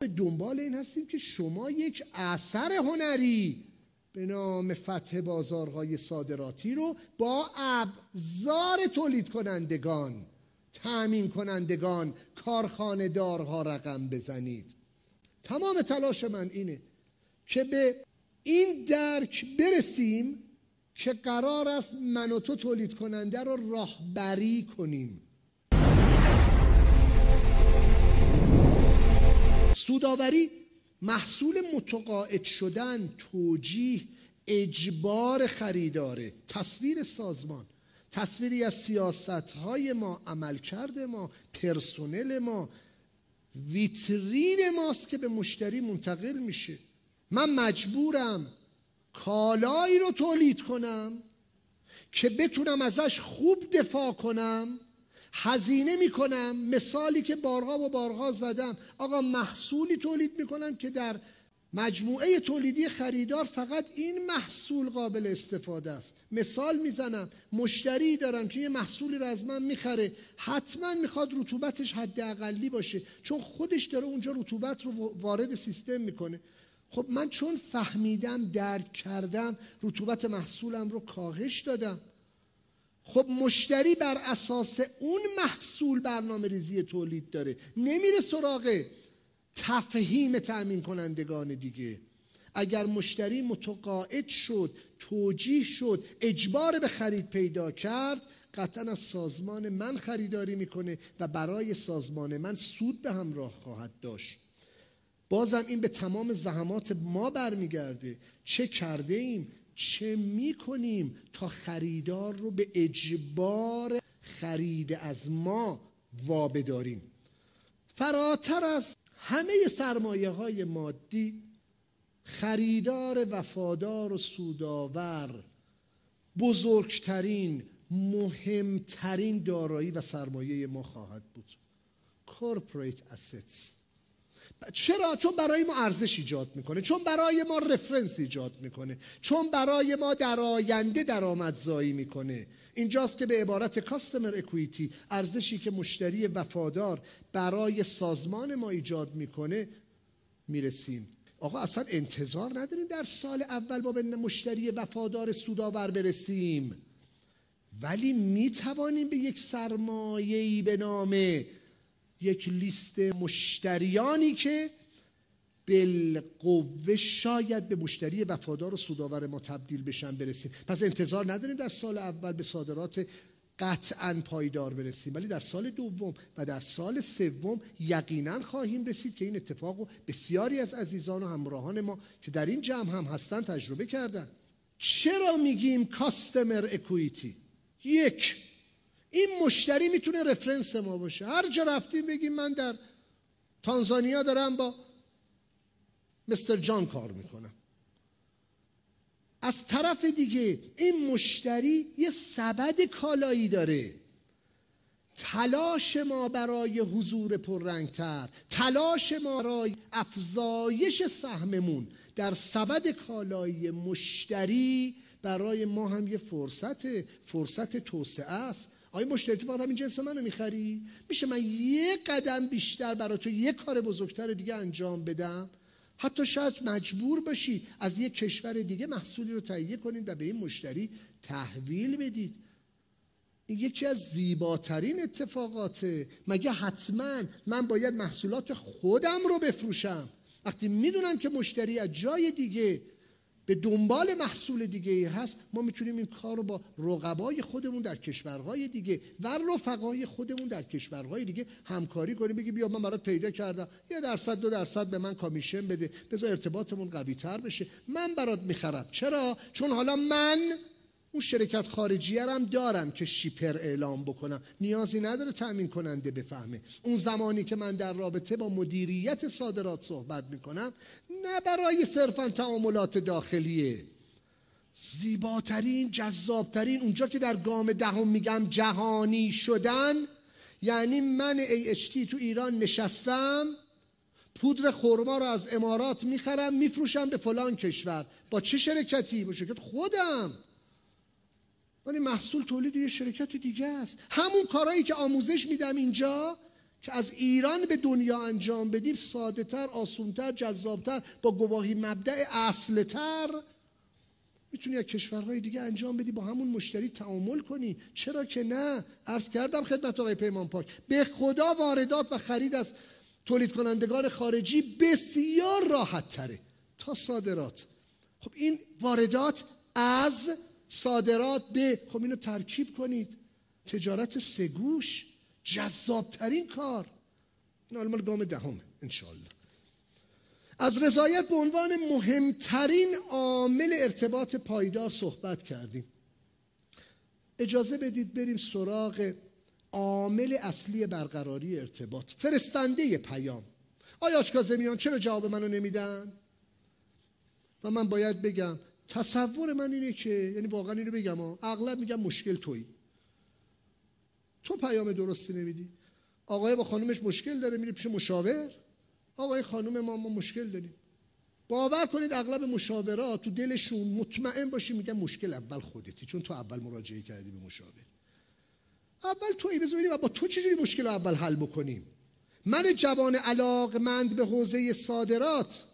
به دنبال این هستیم که شما یک اثر هنری به نام فتح بازارهای صادراتی رو با ابزار تولید کنندگان تأمین کنندگان کارخانه دارها رقم بزنید. تمام تلاش من اینه که به این درک برسیم که قرار است من و تو تولید کننده رو راهبری کنیم. سوداوری محصول متقاعد شدن توجیه اجبار خریداره. تصویر سازمان تصویری از سیاست های ما عملکرد ما پرسنل ما ویترین ماست که به مشتری منتقل میشه. من مجبورم کالایی رو تولید کنم که بتونم ازش خوب دفاع کنم. هزینه می‌کنم مثالی که بارها و بارها زدم. آقا محصولی تولید می‌کنم که در مجموعه تولیدی خریدار فقط این محصول قابل استفاده است. مثال می‌زنم مشتری دارم که یه محصولی رو از من می‌خره حتما می‌خواد رطوبتش حداقلی باشه چون خودش داره اونجا رطوبت رو وارد سیستم می‌کنه. خب من چون فهمیدم درک کردم رطوبت محصولم رو کاهش دادم. خب مشتری بر اساس اون محصول برنامه ریزی تولید داره. نمیره سراغ تفهیم تأمین کنندگان دیگه. اگر مشتری متقاعد شد توجیه شد اجبار به خرید پیدا کرد قطعا از سازمان من خریداری می‌کنه و برای سازمان من سود به همراه خواهد داشت. بازم این به تمام زحمات ما برمیگرده. چه کرده ایم؟ چه می‌کنیم تا خریدار رو به اجبار خرید از ما وابداریم؟ فراتر از همه سرمایه های مادی خریدار وفادار و سوداور بزرگترین مهمترین دارایی و سرمایه ما خواهد بود. Corporate assets. چرا؟ چون برای ما ارزش ایجاد می‌کنه چون برای ما رفرنس ایجاد می‌کنه چون برای ما در آینده درآمدزایی می‌کنه. اینجاست که به عبارت کاستمر اکویتی ارزشی که مشتری وفادار برای سازمان ما ایجاد می‌کنه می‌رسیم. آقا اصلا انتظار نداریم در سال اول با به مشتری وفادار سوداور برسیم. ولی می‌توانیم به یک سرمایه‌ای به نام یک لیست مشتریانی که بالقوه شاید به مشتری وفادار و سوداور ما تبدیل بشن برسیم. پس انتظار نداریم در سال اول به صادرات قطعا پایدار برسیم ولی در سال دوم و در سال سوم یقینا خواهیم رسید که این اتفاق رو بسیاری از عزیزان و همراهان ما که در این جمع هم هستن تجربه کردن. چرا میگیم کاستمر اکویتی؟ یک این مشتری می‌تونه رفرنس ما باشه. هر جا رفتیم بگیم من در تانزانیا دارم با مستر جان کار می‌کنم. از طرف دیگه این مشتری یه سبد کالایی داره. تلاش ما برای حضور پررنگتر تلاش ما برای افزایش سهممون در سبد کالایی مشتری برای ما هم یه فرصت فرصت توسعه است. آیا مشتری تو فقط همین جنس منو می‌خری؟ میشه من یه قدم بیشتر برای تو یه کار بزرگتر دیگه انجام بدم؟ حتی شاید مجبور باشی از یک کشور دیگه محصولی رو تهیه کنید و به این مشتری تحویل بدید. این یکی از زیباترین اتفاقاته. مگه حتما من باید محصولات خودم رو بفروشم؟ وقتی می‌دونم که مشتری از جای دیگه به دنبال محصول دیگه ای هست ما می‌تونیم این کار رو با رقبای خودمون در کشورهای دیگه و رفقای خودمون در کشورهای دیگه همکاری کنیم. بگی بیا من برات پیدا کردم. یه درصد دو درصد به من کامیشن بده. بذار ارتباطمون قوی تر بشه. من برات می‌خرم. چرا؟ چون حالا من اون شرکت خارجیه هم دارم که شیپر اعلام بکنم. نیازی نداره تأمین کننده بفهمه. اون زمانی که من در رابطه با مدیریت صادرات صحبت می‌کنم نه برای صرفا تعاملات داخلیه. زیباترین جذابترین اونجا که در گام دهم میگم جهانی شدن یعنی من AHT تو ایران نشستم پودر خورما رو از امارات می‌خرم میفروشم به فلان کشور. با چه شرکتی؟ با شرکت خودم. ولی محصول تولید یه شرکت دیگه است. همون کارهایی که آموزش میدم اینجا که از ایران به دنیا انجام بدیم ساده تر آسونتر جذابتر با گواهی مبدع اصلتر می‌تونی از کشورهای دیگه انجام بدی با همون مشتری تعامل کنی. چرا که نه؟ عرض کردم خدمت آقای پیمان پاک به خدا واردات و خرید از تولید کنندگان خارجی بسیار راحت تره تا صادرات. خب این واردات از صادرات به خب اینو ترکیب کنید. تجارت سگوش جذابترین کار. این مال گام دهم انشالله از رضایت به عنوان مهمترین عامل ارتباط پایدار صحبت کردیم. اجازه بدید بریم سراغ عامل اصلی برقراری ارتباط. فرستنده پیام. آیا میان چرا جواب منو نمیدن؟ و من باید بگم تصور من اینه که یعنی واقعا اینو بگم اغلب میگم مشکل تویی. تو پیام درستی نمیدی. آقای با خانومش مشکل داره میره پیش مشاور. آقای خانم ما ما مشکل داریم. باور کنید اغلب مشاورات تو دلشون مطمئن باشی میگن مشکل اول خودتی چون تو اول مراجعه کردی به مشاور. اول تو بذار و با تو چجوری مشکل اول حل بکنیم. من جوان علاقمند به حوزه صادرات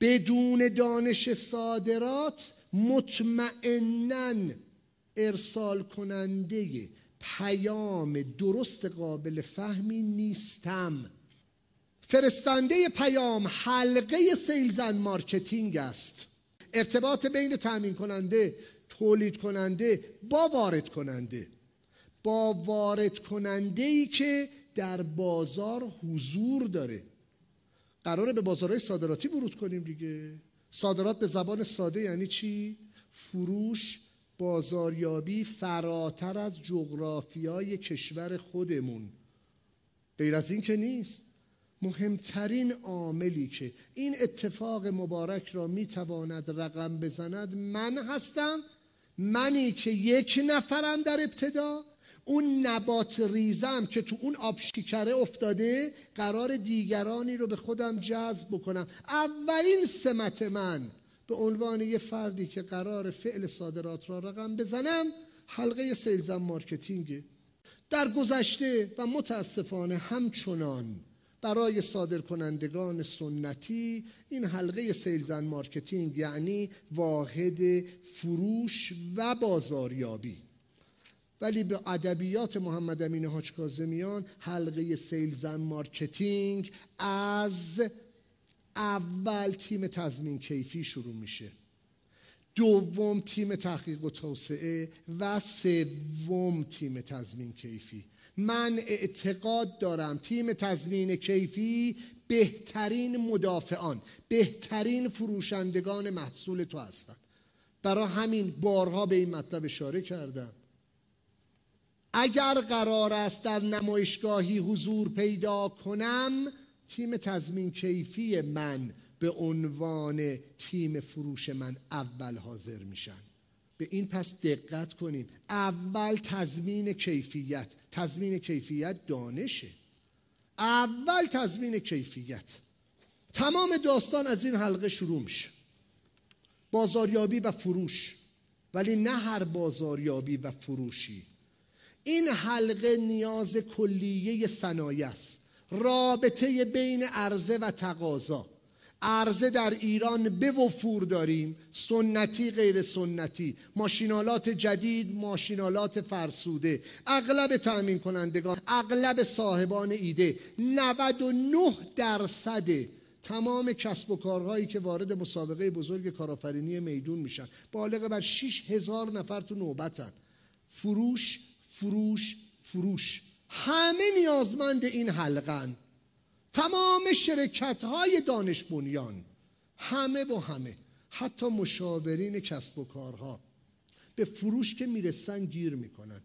بدون دانش صادرات مطمئنا ارسال کننده پیام درست قابل فهمی نیستم. فرستنده پیام حلقه sales and marketing است. ارتباط بین تامین کننده تولید کننده با وارد کننده. با وارد کننده ای که در بازار حضور داره. قراره به بازارهای صادراتی ورود کنیم دیگه. صادرات به زبان ساده یعنی چی؟ فروش بازاریابی فراتر از جغرافیای کشور خودمون. غیر از این که نیست. مهمترین عاملی که این اتفاق مبارک را می‌تواند رقم بزند من هستم. منی که یک نفرم در ابتدا. اون نبات ریزم که تو اون آب شکره افتاده قرار دیگرانی رو به خودم جذب بکنم. اولین سمت من به عنوان یه فردی که قراره فعل صادرات را رقم بزنم حلقه sales and marketing ه. در گذشته و متاسفانه همچنان برای صادر کنندگان سنتی این حلقه sales and marketing یعنی واحد فروش و بازاریابی. ولی به ادبیات محمد امین حاج کاظمیان حلقه sales and marketing از اول تیم تضمین کیفی شروع میشه. دوم تیم تحقیق و توسعه و سوم تیم تضمین کیفی. من اعتقاد دارم تیم تضمین کیفی بهترین مدافعان بهترین فروشندگان محصول تو هستند برای همین بارها به این مطلب اشاره کردم. اگر قرار است در نمایشگاهی حضور پیدا کنم تیم تضمین کیفی من به عنوان تیم فروش من اول حاضر میشن. به این پس دقت کنیم اول تضمین کیفیت. تضمین کیفیت دانشه. اول تضمین کیفیت. تمام داستان از این حلقه شروع میشه. بازاریابی و فروش. ولی نه هر بازاریابی و فروشی. این حلقه نیاز کلیه صنایع است. رابطه بین عرضه و تقاضا. عرضه در ایران به وفور داریم. سنتی غیر سنتی. ماشینالات جدید ماشینالات فرسوده. اغلب تأمین کنندگان اغلب صاحبان ایده. 99 درصد تمام کسب و کارهایی که وارد مسابقه بزرگ کارآفرینی میدون میشن. بالغ بر 6 هزار نفر تو نوبتن. فروش فروش فروش. همه نیازمند این حلقن. تمام شرکت های دانش بنیان. همه با همه. حتی مشاورین کسب و کارها. به فروش که می‌رسن گیر می‌کنن.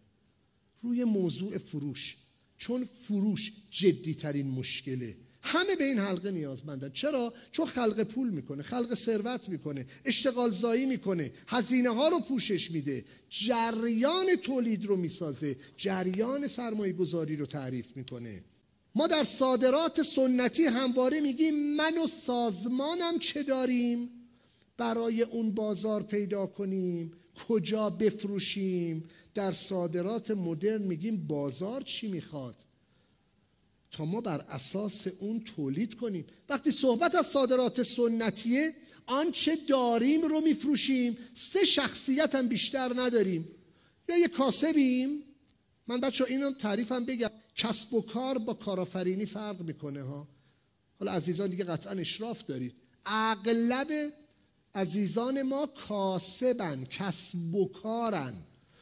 روی موضوع فروش. چون فروش جدی ترین مشکله. همه به این حلقه نیازمندن چرا؟ چون خلق پول می‌کنه خلق ثروت می‌کنه اشتغال زایی می‌کنه هزینه ها رو پوشش میده جریان تولید رو می‌سازه جریان سرمایه گذاری رو تعریف می‌کنه. ما در صادرات سنتی همواره میگیم من و سازمانم چه داریم؟ برای اون بازار پیدا کنیم کجا بفروشیم؟ در صادرات مدرن میگیم بازار چی می‌خواد؟ تا ما بر اساس اون تولید کنیم. وقتی صحبت از صادرات سنتیه آنچه داریم رو میفروشیم سه شخصیت هم بیشتر نداریم. یا یه کاسبیم. من بچه اینو تعریفم بگم. کسب و کار با کارآفرینی فرق می‌کنه ها. حالا عزیزان دیگه قطعا اشراف دارید. اغلب عزیزان ما کاسبن کسب و کارن.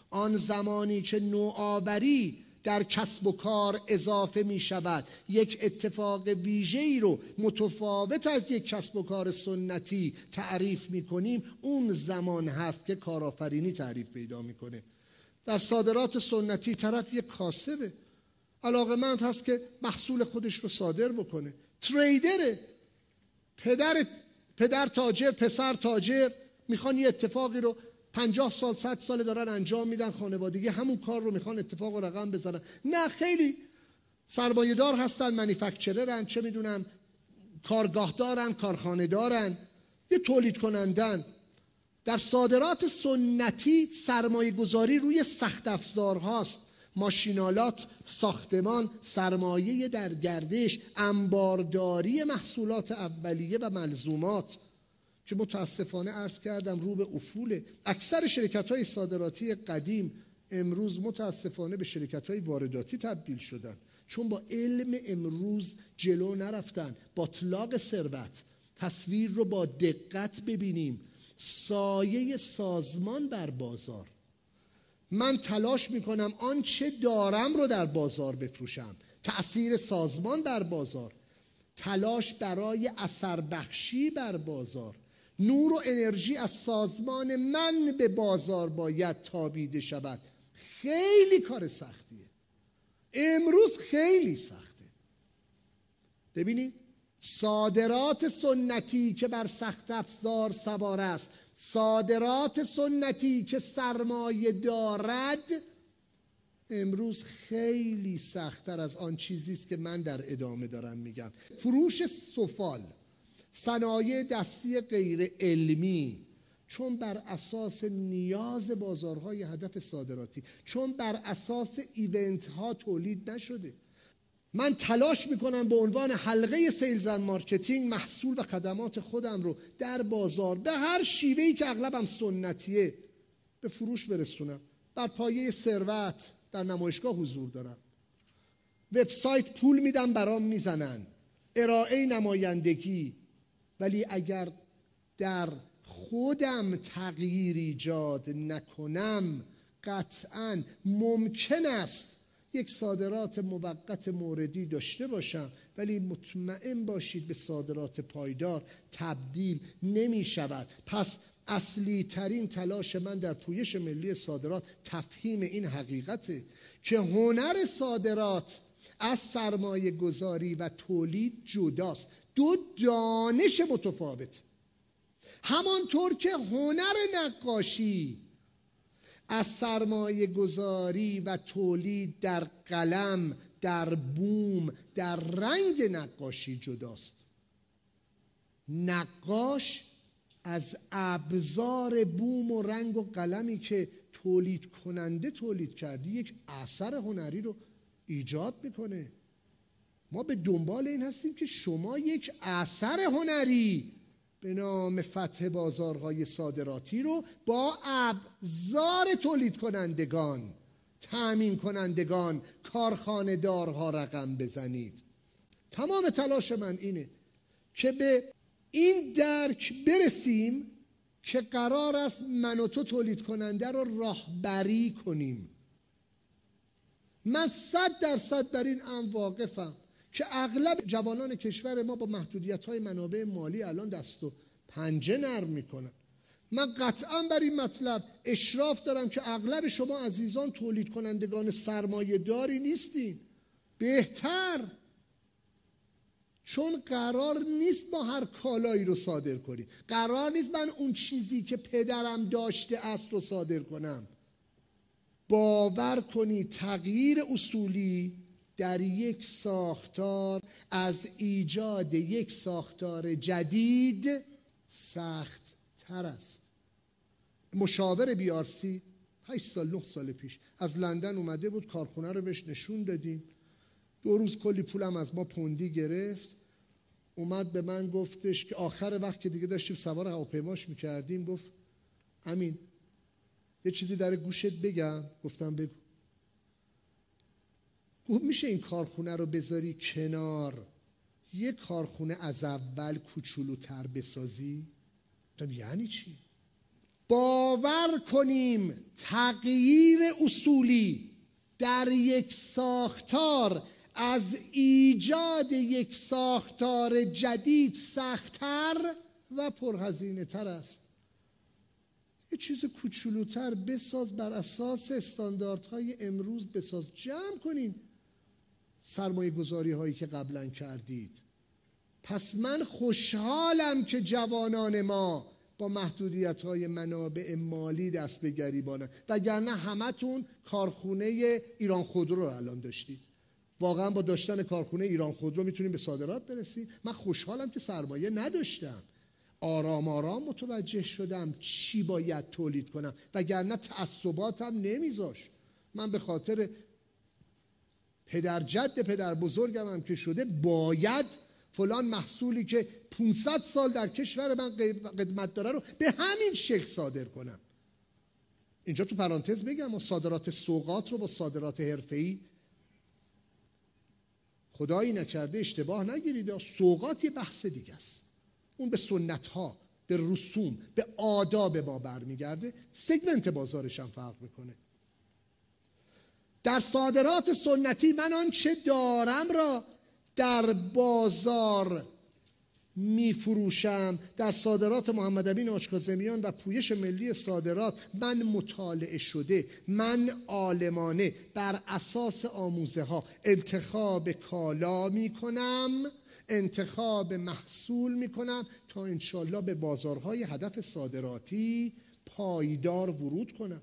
آن زمانی که نوآوری در کسب و کار اضافه می شود. یک اتفاق ویژه‌ای رو متفاوت از یک کسب و کار سنتی تعریف می کنیم. اون زمان هست که کارآفرینی تعریف پیدا می‌کنه در صادرات سنتی طرف یک کاسبه. علاقمند هست که محصول خودش رو صادر بکنه. تریدره. پدر پدر تاجر پسر تاجر می‌خوان یه اتفاقی رو پنجاه سال صد سال دارن انجام میدن خانوادگی همون کار رو می‌خوان اتفاق و رقم بزنن. نه خیلی سرمایه دار هستن منیفکچررن چه می‌دونم کارگاه دارن کارخانه دارن یه تولید کنندن در صادرات سنتی سرمایه گذاری روی سخت افزار هاست ماشینالات ساختمان سرمایه در گردش انبارداری محصولات اولیه و ملزومات. که متاسفانه عرض کردم رو به افوله اکثر شرکت های صادراتی قدیم امروز متاسفانه به شرکت های وارداتی تبدیل شدن. چون با علم امروز جلو نرفتن. باطلاق ثروت. تصویر رو با دقت ببینیم. سایه سازمان بر بازار. من تلاش می‌کنم آنچه دارم رو در بازار بفروشم. تأثیر سازمان بر بازار. تلاش برای اثر بخشی بر بازار. نور و انرژی از سازمان من به بازار باید تابیده شود. خیلی کار سختیه. امروز خیلی سخته. ببینید صادرات سنتی که بر سخت افزار سوار است صادرات سنتی که سرمایه دارد امروز خیلی سختتر از آن چیزی است که من در ادامه دارم میگم. فروش سفال. صنایع دستی غیر علمی چون بر اساس نیاز بازارهای هدف صادراتی چون بر اساس ایونت ها تولید نشده. من تلاش می‌کنم به عنوان حلقه sales and marketing محصول و خدمات خودم رو در بازار به هر شیوه‌ای که اغلبم سنتیه به فروش برسونم. بر پایه ثروت در نمایشگاه حضور دارم. وبسایت پول میدم برام می‌زنن. ارائه نمایندگی ولی اگر در خودم تغییر ایجاد نکنم قطعا ممکن است یک صادرات موقت موردی داشته باشم. ولی مطمئن باشید به صادرات پایدار تبدیل نمی شود. پس اصلی ترین تلاش من در پویش ملی صادرات تفهیم این حقیقته که هنر صادرات از سرمایه گذاری و تولید جداست. دو دانش متفاوت. همانطور که هنر نقاشی از سرمایه گذاری و تولید در قلم در بوم در رنگ نقاشی جداست. نقاش از ابزار بوم و رنگ و قلمی که تولید کننده تولید کردی یک اثر هنری رو ایجاد می‌کنه. ما به دنبال این هستیم که شما یک اثر هنری به نام فتح بازارهای صادراتی رو با ابزار تولید کنندگان تأمین کنندگان کارخانه دارها رقم بزنید. تمام تلاش من اینه که به این درک برسیم که قرار است من و تو تولید کننده رو راهبری کنیم. من صد درصد بر این ام واقفم. که اغلب جوانان کشور ما با محدودیت های منابع مالی الان دست و پنجه نرم می‌کنن. من قطعا بر این مطلب اشراف دارم که اغلب شما عزیزان تولید کنندگان سرمایه داری نیستین. بهتر. چون قرار نیست ما هر کالایی رو صادر کنیم. قرار نیست من اون چیزی که پدرم داشته است رو صادر کنم. باور کنی تغییر اصولی در یک ساختار از ایجاد یک ساختار جدید سخت تر است. مشاور بیارسی 8 سال 9 سال پیش از لندن اومده بود کارخونه رو بهش نشون دادیم. دو روز کلی پولم از ما پوندی گرفت. اومد به من گفتش که آخر وقت که دیگه داشتیم سوار هواپیماش می‌کردیم گفت امین یه چیزی در گوشت بگم. گفتم بگو. گفت میشه این کارخونه رو بذاری کنار. یه کارخونه از اول کوچولوتر بسازی؟ یعنی چی؟ باور کنیم تغییر اصولی در یک ساختار از ایجاد یک ساختار جدید سختتر و پرهزینه تر است. یه چیز کوچولوتر بساز بر اساس استانداردهای امروز بساز. جمع کنین. سرمایه گذاری هایی که قبلا کردید. پس من خوشحالم که جوانان ما با محدودیت های منابع مالی دست به گریبانن. وگرنه همتون کارخونه ایران خودرو رو الان داشتید. واقعا با داشتن کارخونه ایران خودرو می‌تونیم به صادرات برسیم. من خوشحالم که سرمایه نداشتم. آرام آرام متوجه شدم چی باید تولید کنم. وگرنه تعصباتم نمیذاش. من به خاطر پدر جد پدر بزرگم هم که شده باید فلان محصولی که 500 سال در کشور من قدمت داره رو به همین شکل صادر کنم. اینجا تو پرانتز بگم صادرات سوقات رو با صادرات حرفه‌ای خدایی نکرده اشتباه نگیرید. سوقات یه بحث دیگه است. اون به سنت ها به رسوم به آداب ما برمیگرده. سگمنت بازارش هم فرق می‌کنه. در صادرات سنتی من آنچه دارم را در بازار میفروشم. در صادرات محمد امین آشکازمیان و پویش ملی صادرات من مطالعه شده من عالمانه. بر اساس آموزه ها انتخاب کالا می‌کنم انتخاب محصول می‌کنم تا انشالله به بازارهای هدف صادراتی پایدار ورود کنم.